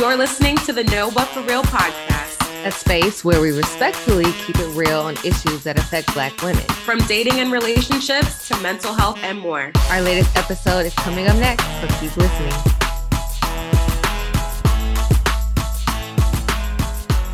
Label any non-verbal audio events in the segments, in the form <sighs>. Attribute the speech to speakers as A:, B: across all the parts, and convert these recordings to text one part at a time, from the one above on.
A: You're listening to the No But For Real podcast,
B: a space where we respectfully keep it real on issues that affect Black women.
A: from dating and relationships to mental health and more.
B: Our latest episode is coming up next, so keep listening.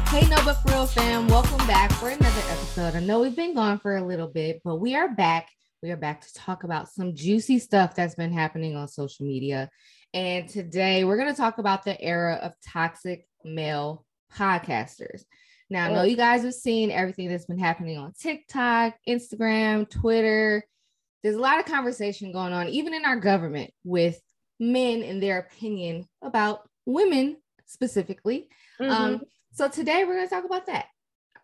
B: Hey, No But For Real fam, welcome back for another episode. I know we've been gone for a little bit, but we are back. We are back to talk about some juicy stuff that's been happening on social media. And today we're going to talk about the era of toxic male podcasters. Now, I know you guys have seen everything that's been happening on TikTok, Instagram, Twitter. There's a lot of conversation going on, even in our government, with men and their opinion about women specifically.
A: Mm-hmm.
B: Um, so today we're going to talk about that.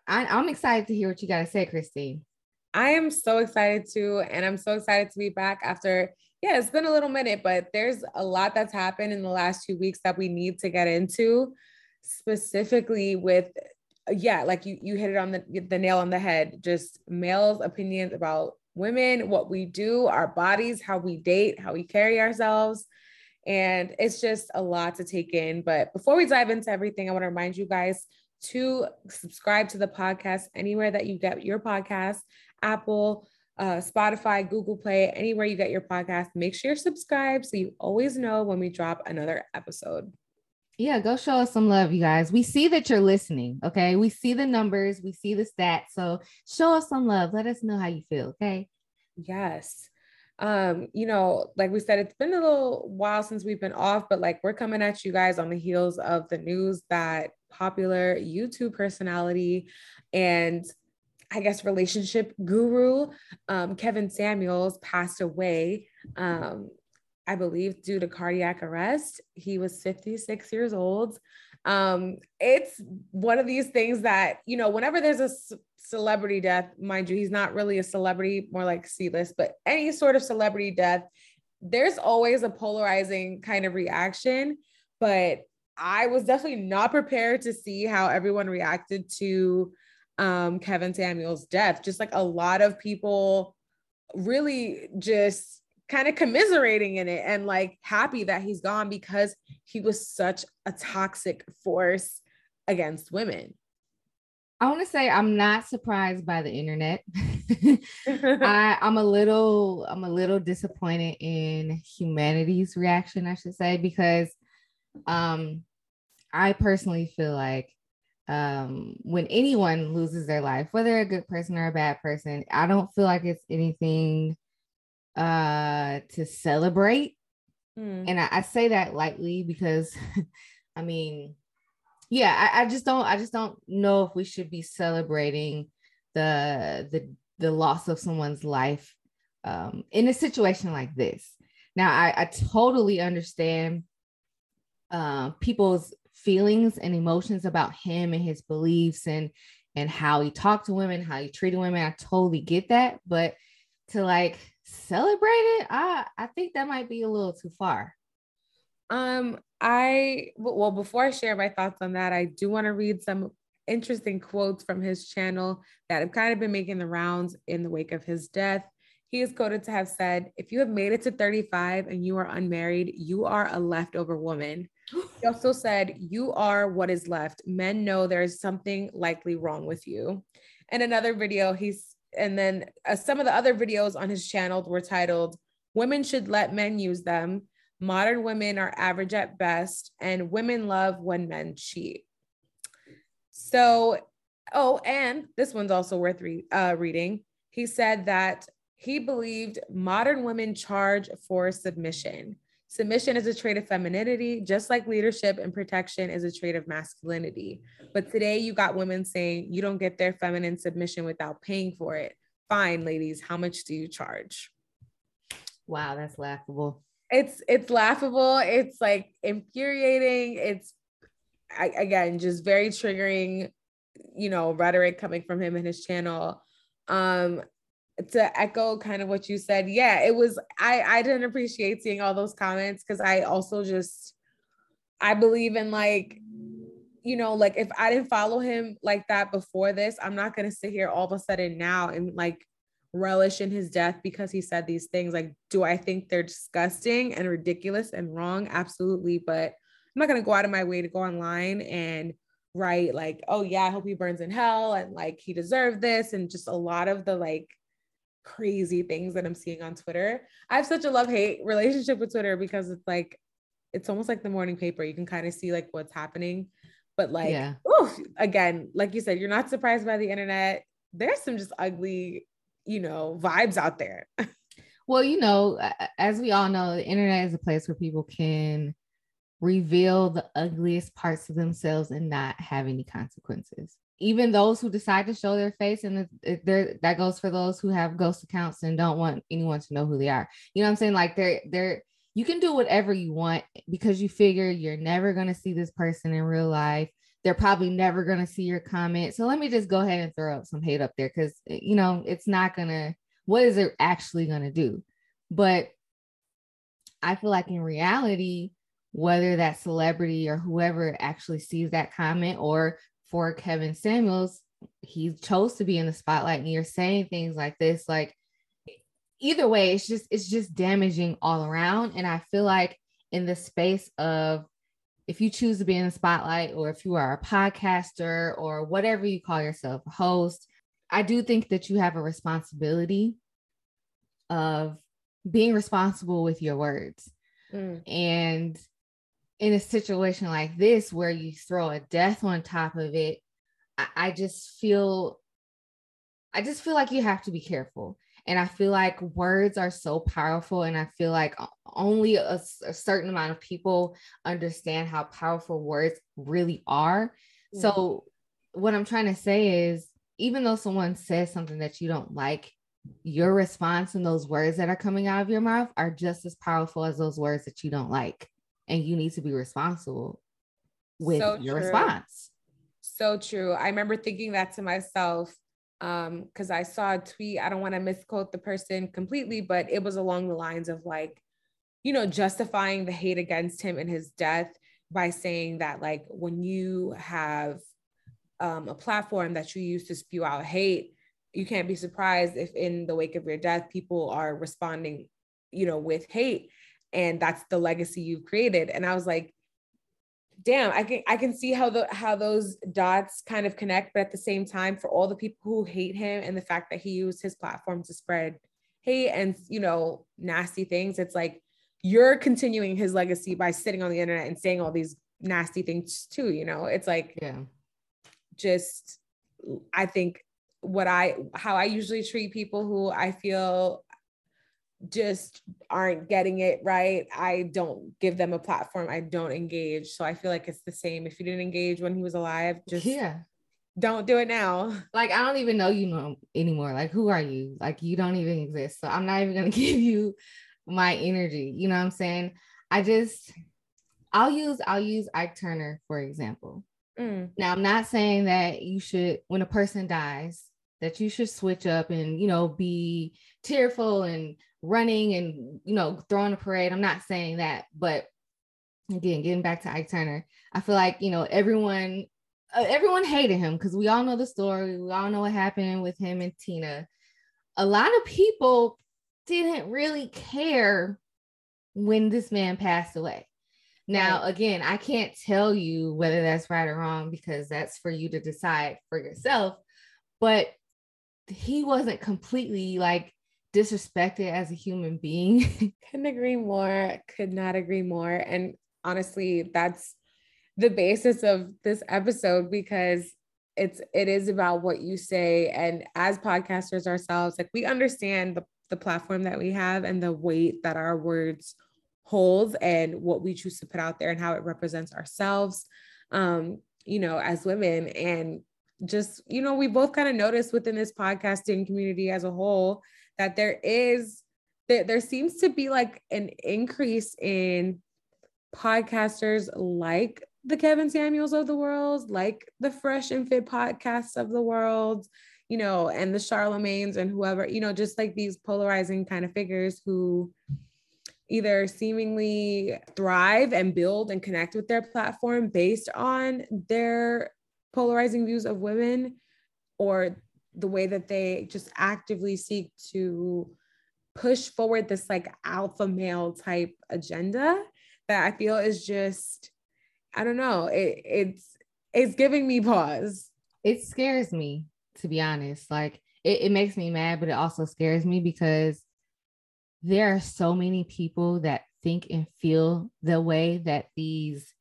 B: I, I'm excited to hear what you got to say, Christine.
C: I am so excited too. And I'm so excited to be back after, yeah, it's been a little minute, but there's a lot that's happened in the last two weeks that we need to get into, specifically with, yeah, like you, you hit it on the, the nail on the head, just males' opinions about women, what we do, our bodies, how we date, how we carry ourselves. And it's just a lot to take in. But before we dive into everything, I want to remind you guys to subscribe to the podcast anywhere that you get your podcast Apple, uh, Spotify, Google Play, anywhere you get your podcast. Make sure you're subscribed so you always know when we drop another episode.
B: Yeah, go show us some love, you guys. We see that you're listening. Okay. We see the numbers, we see the stats. So show us some love. Let us know how you feel. Okay.
C: Yes. Um, you know, like we said, it's been a little while since we've been off, but like we're coming at you guys on the heels of the news that popular YouTube personality and I guess, relationship guru, um, Kevin Samuels, passed away, um, I believe, due to cardiac arrest. He was 56 years old. Um, it's one of these things that, you know, whenever there's a c- celebrity death, mind you, he's not really a celebrity, more like C list, but any sort of celebrity death, there's always a polarizing kind of reaction. But I was definitely not prepared to see how everyone reacted to um, Kevin Samuel's death. Just like a lot of people really just kind of commiserating in it and like happy that he's gone because he was such a toxic force against women.
B: I want to say I'm not surprised by the internet. <laughs> I, I'm a little I'm a little disappointed in humanity's reaction, I should say, because um I personally feel like um, when anyone loses their life, whether a good person or a bad person, I don't feel like it's anything uh, to celebrate. Mm. And I, I, say that lightly because, <laughs> I mean, yeah, I, I, just don't, I just don't know if we should be celebrating the the the loss of someone's life um, in a situation like this. Now, I, I totally understand uh, people's feelings and emotions about him and his beliefs and and how he talked to women, how he treated women. I totally get that, but to like celebrate it, I I think that might be a little too far.
C: Um, I well, before I share my thoughts on that, I do want to read some interesting quotes from his channel that have kind of been making the rounds in the wake of his death. He is quoted to have said, If you have made it to 35 and you are unmarried, you are a leftover woman. He <gasps> also said, You are what is left. Men know there's something likely wrong with you. And another video, he's, and then uh, some of the other videos on his channel were titled, Women Should Let Men Use Them. Modern women are average at best, and women love when men cheat. So, oh, and this one's also worth re- uh, reading. He said that he believed modern women charge for submission. Submission is a trait of femininity, just like leadership and protection is a trait of masculinity. But today you got women saying you don't get their feminine submission without paying for it. Fine, ladies, how much do you charge?
B: Wow, that's laughable.
C: It's it's laughable. It's like infuriating. It's I, again just very triggering, you know, rhetoric coming from him and his channel. Um, to echo kind of what you said, yeah, it was I I didn't appreciate seeing all those comments because I also just I believe in like you know, like if I didn't follow him like that before this, I'm not gonna sit here all of a sudden now and like relish in his death because he said these things. Like, do I think they're disgusting and ridiculous and wrong? Absolutely. But I'm not going to go out of my way to go online and write like, oh yeah, I hope he burns in hell and like he deserved this and just a lot of the like crazy things that I'm seeing on Twitter. I have such a love-hate relationship with Twitter because it's like it's almost like the morning paper. You can kind of see like what's happening. But like, yeah. again, like you said, you're not surprised by the internet. There's some just ugly, you know, vibes out there. <laughs>
B: well, you know, as we all know, the internet is a place where people can reveal the ugliest parts of themselves and not have any consequences. Even those who decide to show their face, and there that goes for those who have ghost accounts and don't want anyone to know who they are. You know what I'm saying? Like they're they're you can do whatever you want because you figure you're never gonna see this person in real life. They're probably never gonna see your comment. So let me just go ahead and throw up some hate up there because eh, you know it's not gonna what is it actually gonna do? But I feel like in reality, whether that celebrity or whoever actually sees that comment or for Kevin Samuels, he chose to be in the spotlight and you're saying things like this, like either way, it's just it's just damaging all around. And I feel like in the space of if you choose to be in the spotlight or if you are a podcaster or whatever you call yourself, a host, I do think that you have a responsibility of being responsible with your words. Mm. And in a situation like this where you throw a death on top of it, I, I just feel I just feel like you have to be careful. And I feel like words are so powerful. And I feel like only a, a certain amount of people understand how powerful words really are. Mm-hmm. So, what I'm trying to say is, even though someone says something that you don't like, your response and those words that are coming out of your mouth are just as powerful as those words that you don't like and you need to be responsible with so your true. response.
C: So true. I remember thinking that to myself um because I saw a tweet. I don't want to misquote the person completely, but it was along the lines of like, you know, justifying the hate against him and his death by saying that like when you have um, a platform that you use to spew out hate, you can't be surprised if in the wake of your death people are responding, you know, with hate and that's the legacy you've created. And i was like damn i can i can see how the how those dots kind of connect but at the same time for all the people who hate him and the fact that he used his platform to spread hate and you know nasty things it's like you're continuing his legacy by sitting on the internet and saying all these nasty things too you know? It's like
B: yeah.
C: just i think what i how i usually treat people who i feel just aren't getting it right, I don't give them a platform. I don't engage. So I feel like it's the same. If you didn't engage when he was alive, just
B: yeah.
C: Don't do it now. <laughs>
B: Like I don't even know you know anymore. Like who are you? Like you don't even exist. So I'm not even gonna <laughs> give you my energy. You know what I'm saying? I just I'll use I'll use Ike Turner for example. Mm. Now I'm not saying that you should when a person dies that you should switch up and you know be tearful and running and you know throwing a parade. I'm not saying that, but again, getting back to Ike Turner, I feel like you know everyone uh, everyone hated him because we all know the story. We all know what happened with him and Tina. A lot of people didn't really care when this man passed away. Now, again, I can't tell you whether that's right or wrong because that's for you to decide for yourself. But he wasn't completely like disrespected as a human being. <laughs>
C: Couldn't agree more. Could not agree more. And honestly, that's the basis of this episode because it's it is about what you say. And as podcasters ourselves, like we understand the, the platform that we have and the weight that our words hold and what we choose to put out there and how it represents ourselves um, you know, as women. And just, you know, we both kind of noticed within this podcasting community as a whole that there is there, there seems to be like an increase in podcasters like the Kevin Samuels of the world, like the Fresh and Fit podcasts of the world, you know, and the Charlamagnes and whoever, you know, just like these polarizing kind of figures who either seemingly thrive and build and connect with their platform based on their polarizing views of women or the way that they just actively seek to push forward this like alpha male type agenda that I feel is just I don't know. It, it's it's giving me pause.
B: It scares me, to be honest. Like it, it makes me mad, but it also scares me because there are so many people that think and feel the way that these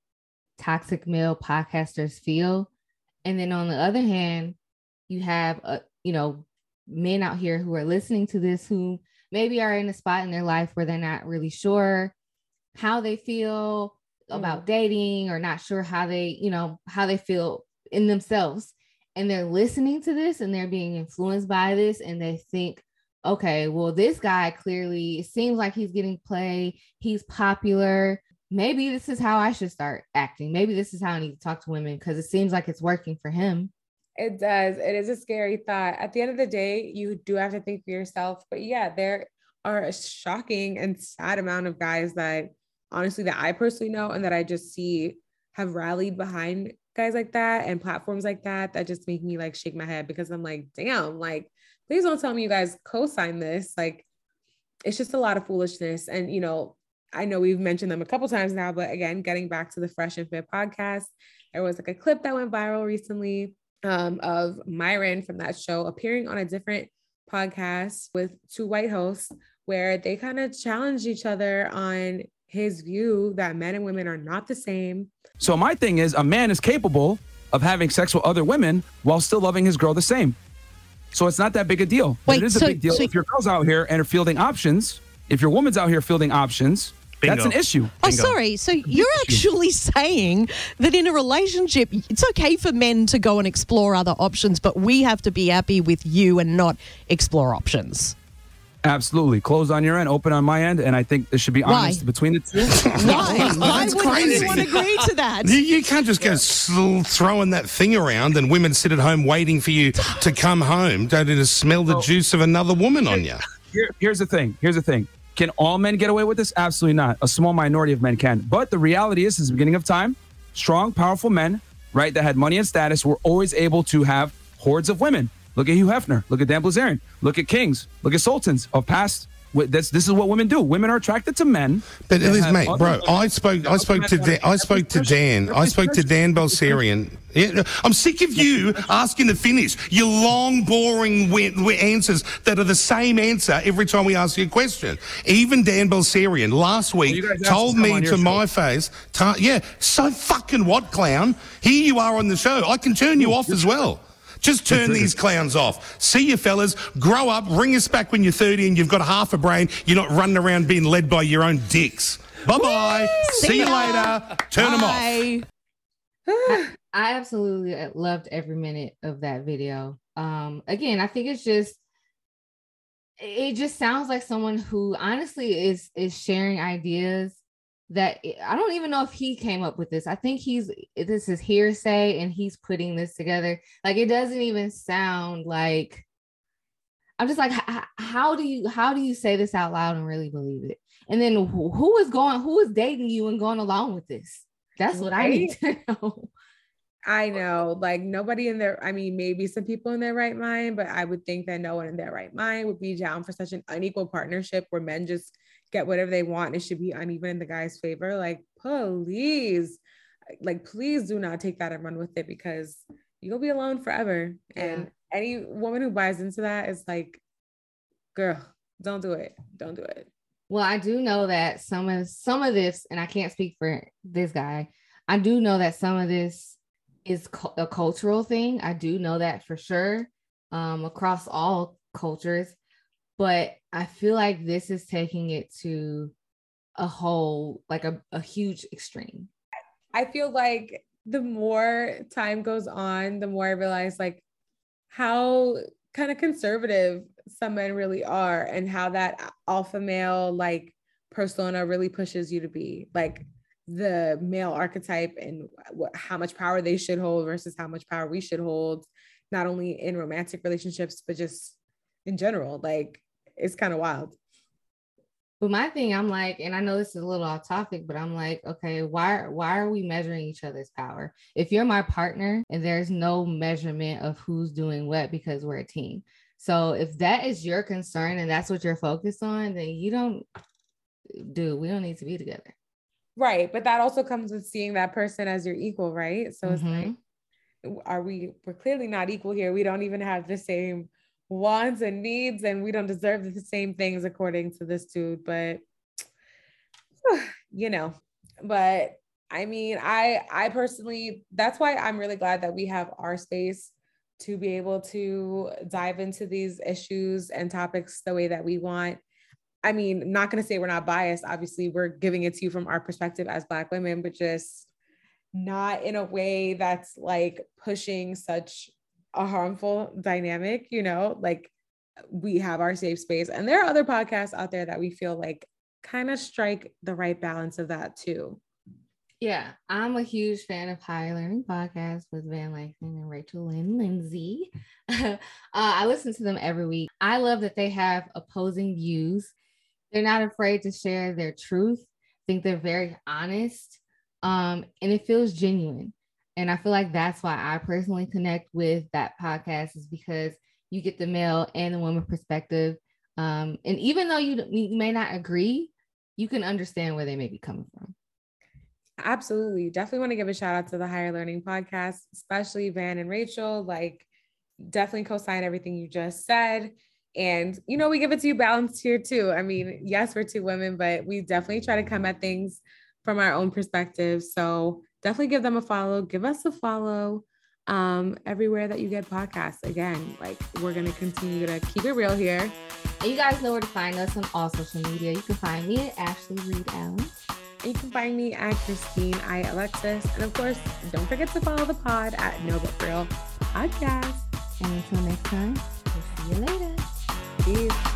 B: toxic male podcasters feel. And then on the other hand, you have a, uh, you know, men out here who are listening to this who maybe are in a spot in their life where they're not really sure how they feel about mm. dating or not sure how they, you know, how they feel in themselves. And they're listening to this and they're being influenced by this and they think, okay, well, this guy clearly it seems like he's getting play. He's popular. Maybe this is how I should start acting. Maybe this is how I need to talk to women because it seems like it's working for him.
C: It does. It is a scary thought. At the end of the day, you do have to think for yourself. But yeah, there are a shocking and sad amount of guys that honestly that I personally know and that I just see have rallied behind guys like that and platforms like that that just make me like shake my head because I'm like, damn, like please don't tell me you guys co-sign this. Like it's just a lot of foolishness. And you know, I know we've mentioned them a couple times now, but again, getting back to the Fresh and Fit podcast, there was like a clip that went viral recently um, of Myron from that show appearing on a different podcast with two white hosts where they kind of challenged each other on his view that men and women are not the same.
D: So my thing is a man is capable of having sex with other women while still loving his girl the same. So it's not that big a deal. Wait, it is so, a big deal so if your girl's out here and are fielding options, if your woman's out here fielding options, Bingo. That's an issue.
E: Oh, sorry. So you're actually saying that in a relationship, it's okay for men to go and explore other options, but we have to be happy with you and not explore options.
D: Absolutely. Closed on your end, open on my end, and I think there should be honest Why? between the two.
E: Why? <laughs> Why would crazy. anyone agree to that?
F: You, you can't just go yeah. throwing that thing around and women sit at home waiting for you to come home, don't to smell the juice of another woman on you.
D: Here, here's the thing. Here's the thing. Can all men get away with this? Absolutely not. A small minority of men can. But the reality is, since the beginning of time, strong, powerful men, right, that had money and status were always able to have hordes of women. Look at Hugh Hefner. Look at Dan Bilzerian. Look at kings. Look at sultans of past this this is what women do. Women are attracted to men.
F: But it is, mate, bro. I spoke. I spoke to. Dan, I spoke to Dan. I spoke to Dan Bilzerian. I'm sick of you asking to finish your long, boring answers that are the same answer every time we ask you a question. Even Dan Bilzerian last week well, told me to, to my face, yeah, so fucking what, clown? Here you are on the show. I can turn you off as well. Just turn these clowns off. See you fellas, grow up, ring us back when you're 30 and you've got half a brain. You're not running around being led by your own dicks. Bye bye. See, See you later. Turn Bye.
B: them off. I absolutely loved every minute of that video. Um, again, I think it's just it just sounds like someone who honestly is is sharing ideas that I don't even know if he came up with this. I think he's this is hearsay and he's putting this together. Like it doesn't even sound like I'm just like how do you how do you say this out loud and really believe it? And then who, who is going who is dating you and going along with this? That's what right? I need to <laughs> know.
C: I know, like nobody in their, I mean, maybe some people in their right mind, but I would think that no one in their right mind would be down for such an unequal partnership where men just get whatever they want. It should be uneven in the guy's favor. Like, please, like, please do not take that and run with it because you'll be alone forever. Yeah. And any woman who buys into that is like, girl, don't do it. Don't do it.
B: Well, I do know that some of some of this, and I can't speak for this guy. I do know that some of this is a cultural thing. I do know that for sure um, across all cultures but I feel like this is taking it to a whole, like a, a huge extreme.
C: I feel like the more time goes on, the more I realize like how kind of conservative some men really are and how that alpha male like persona really pushes you to be like the male archetype and what, how much power they should hold versus how much power we should hold not only in romantic relationships but just in general like it's kind of wild.
B: But my thing, I'm like, and I know this is a little off topic, but I'm like, okay, why why are we measuring each other's power? If you're my partner and there's no measurement of who's doing what because we're a team. So if that is your concern and that's what you're focused on, then you don't do we don't need to be together.
C: Right. But that also comes with seeing that person as your equal, right? So it's
B: Mhm.
C: like, are we, we're clearly not equal here. We don't even have the same wants and needs, and we don't deserve the same things according to this dude. But, <sighs> you know, but I mean, I, I personally, that's why I'm really glad that we have our space to be able to dive into these issues and topics the way that we want. I mean, not going to say we're not biased. Obviously, we're giving it to you from our perspective as Black women, but just not in a way that's like pushing such a harmful dynamic, you know, like we have our safe space. And there are other podcasts out there that we feel like kind of strike the right balance of that too.
B: Yeah, I'm a huge fan of Higher Learning Podcast with Van Lathan and Rachel Lynn Lindsay. <laughs> uh, I listen to them every week. I love that they have opposing views. They're not afraid to share their truth. I think they're very honest, um, and it feels genuine. And I feel like that's why I personally connect with that podcast is because you get the male and the woman perspective. Um, and even though you, you may not agree, you can understand where they may be coming from.
C: Absolutely. Definitely want to give a shout out to the Higher Learning Podcast, especially Van and Rachel. Like, definitely co sign everything you just said. And, you know, we give it to you balanced here too. I mean, yes, we're two women, but we definitely try to come at things from our own perspective. So definitely give them a follow. Give us a follow um, everywhere that you get podcasts. Again, like we're going to continue to keep it real here.
B: And you guys know where to find us on all social media. You can find me at Ashley Reed Allen.
C: And You can find me at Christine I Alexis. And of course, don't forget to follow the pod at No But Real Podcast.
B: And until next time, we'll see you later.
C: Peace.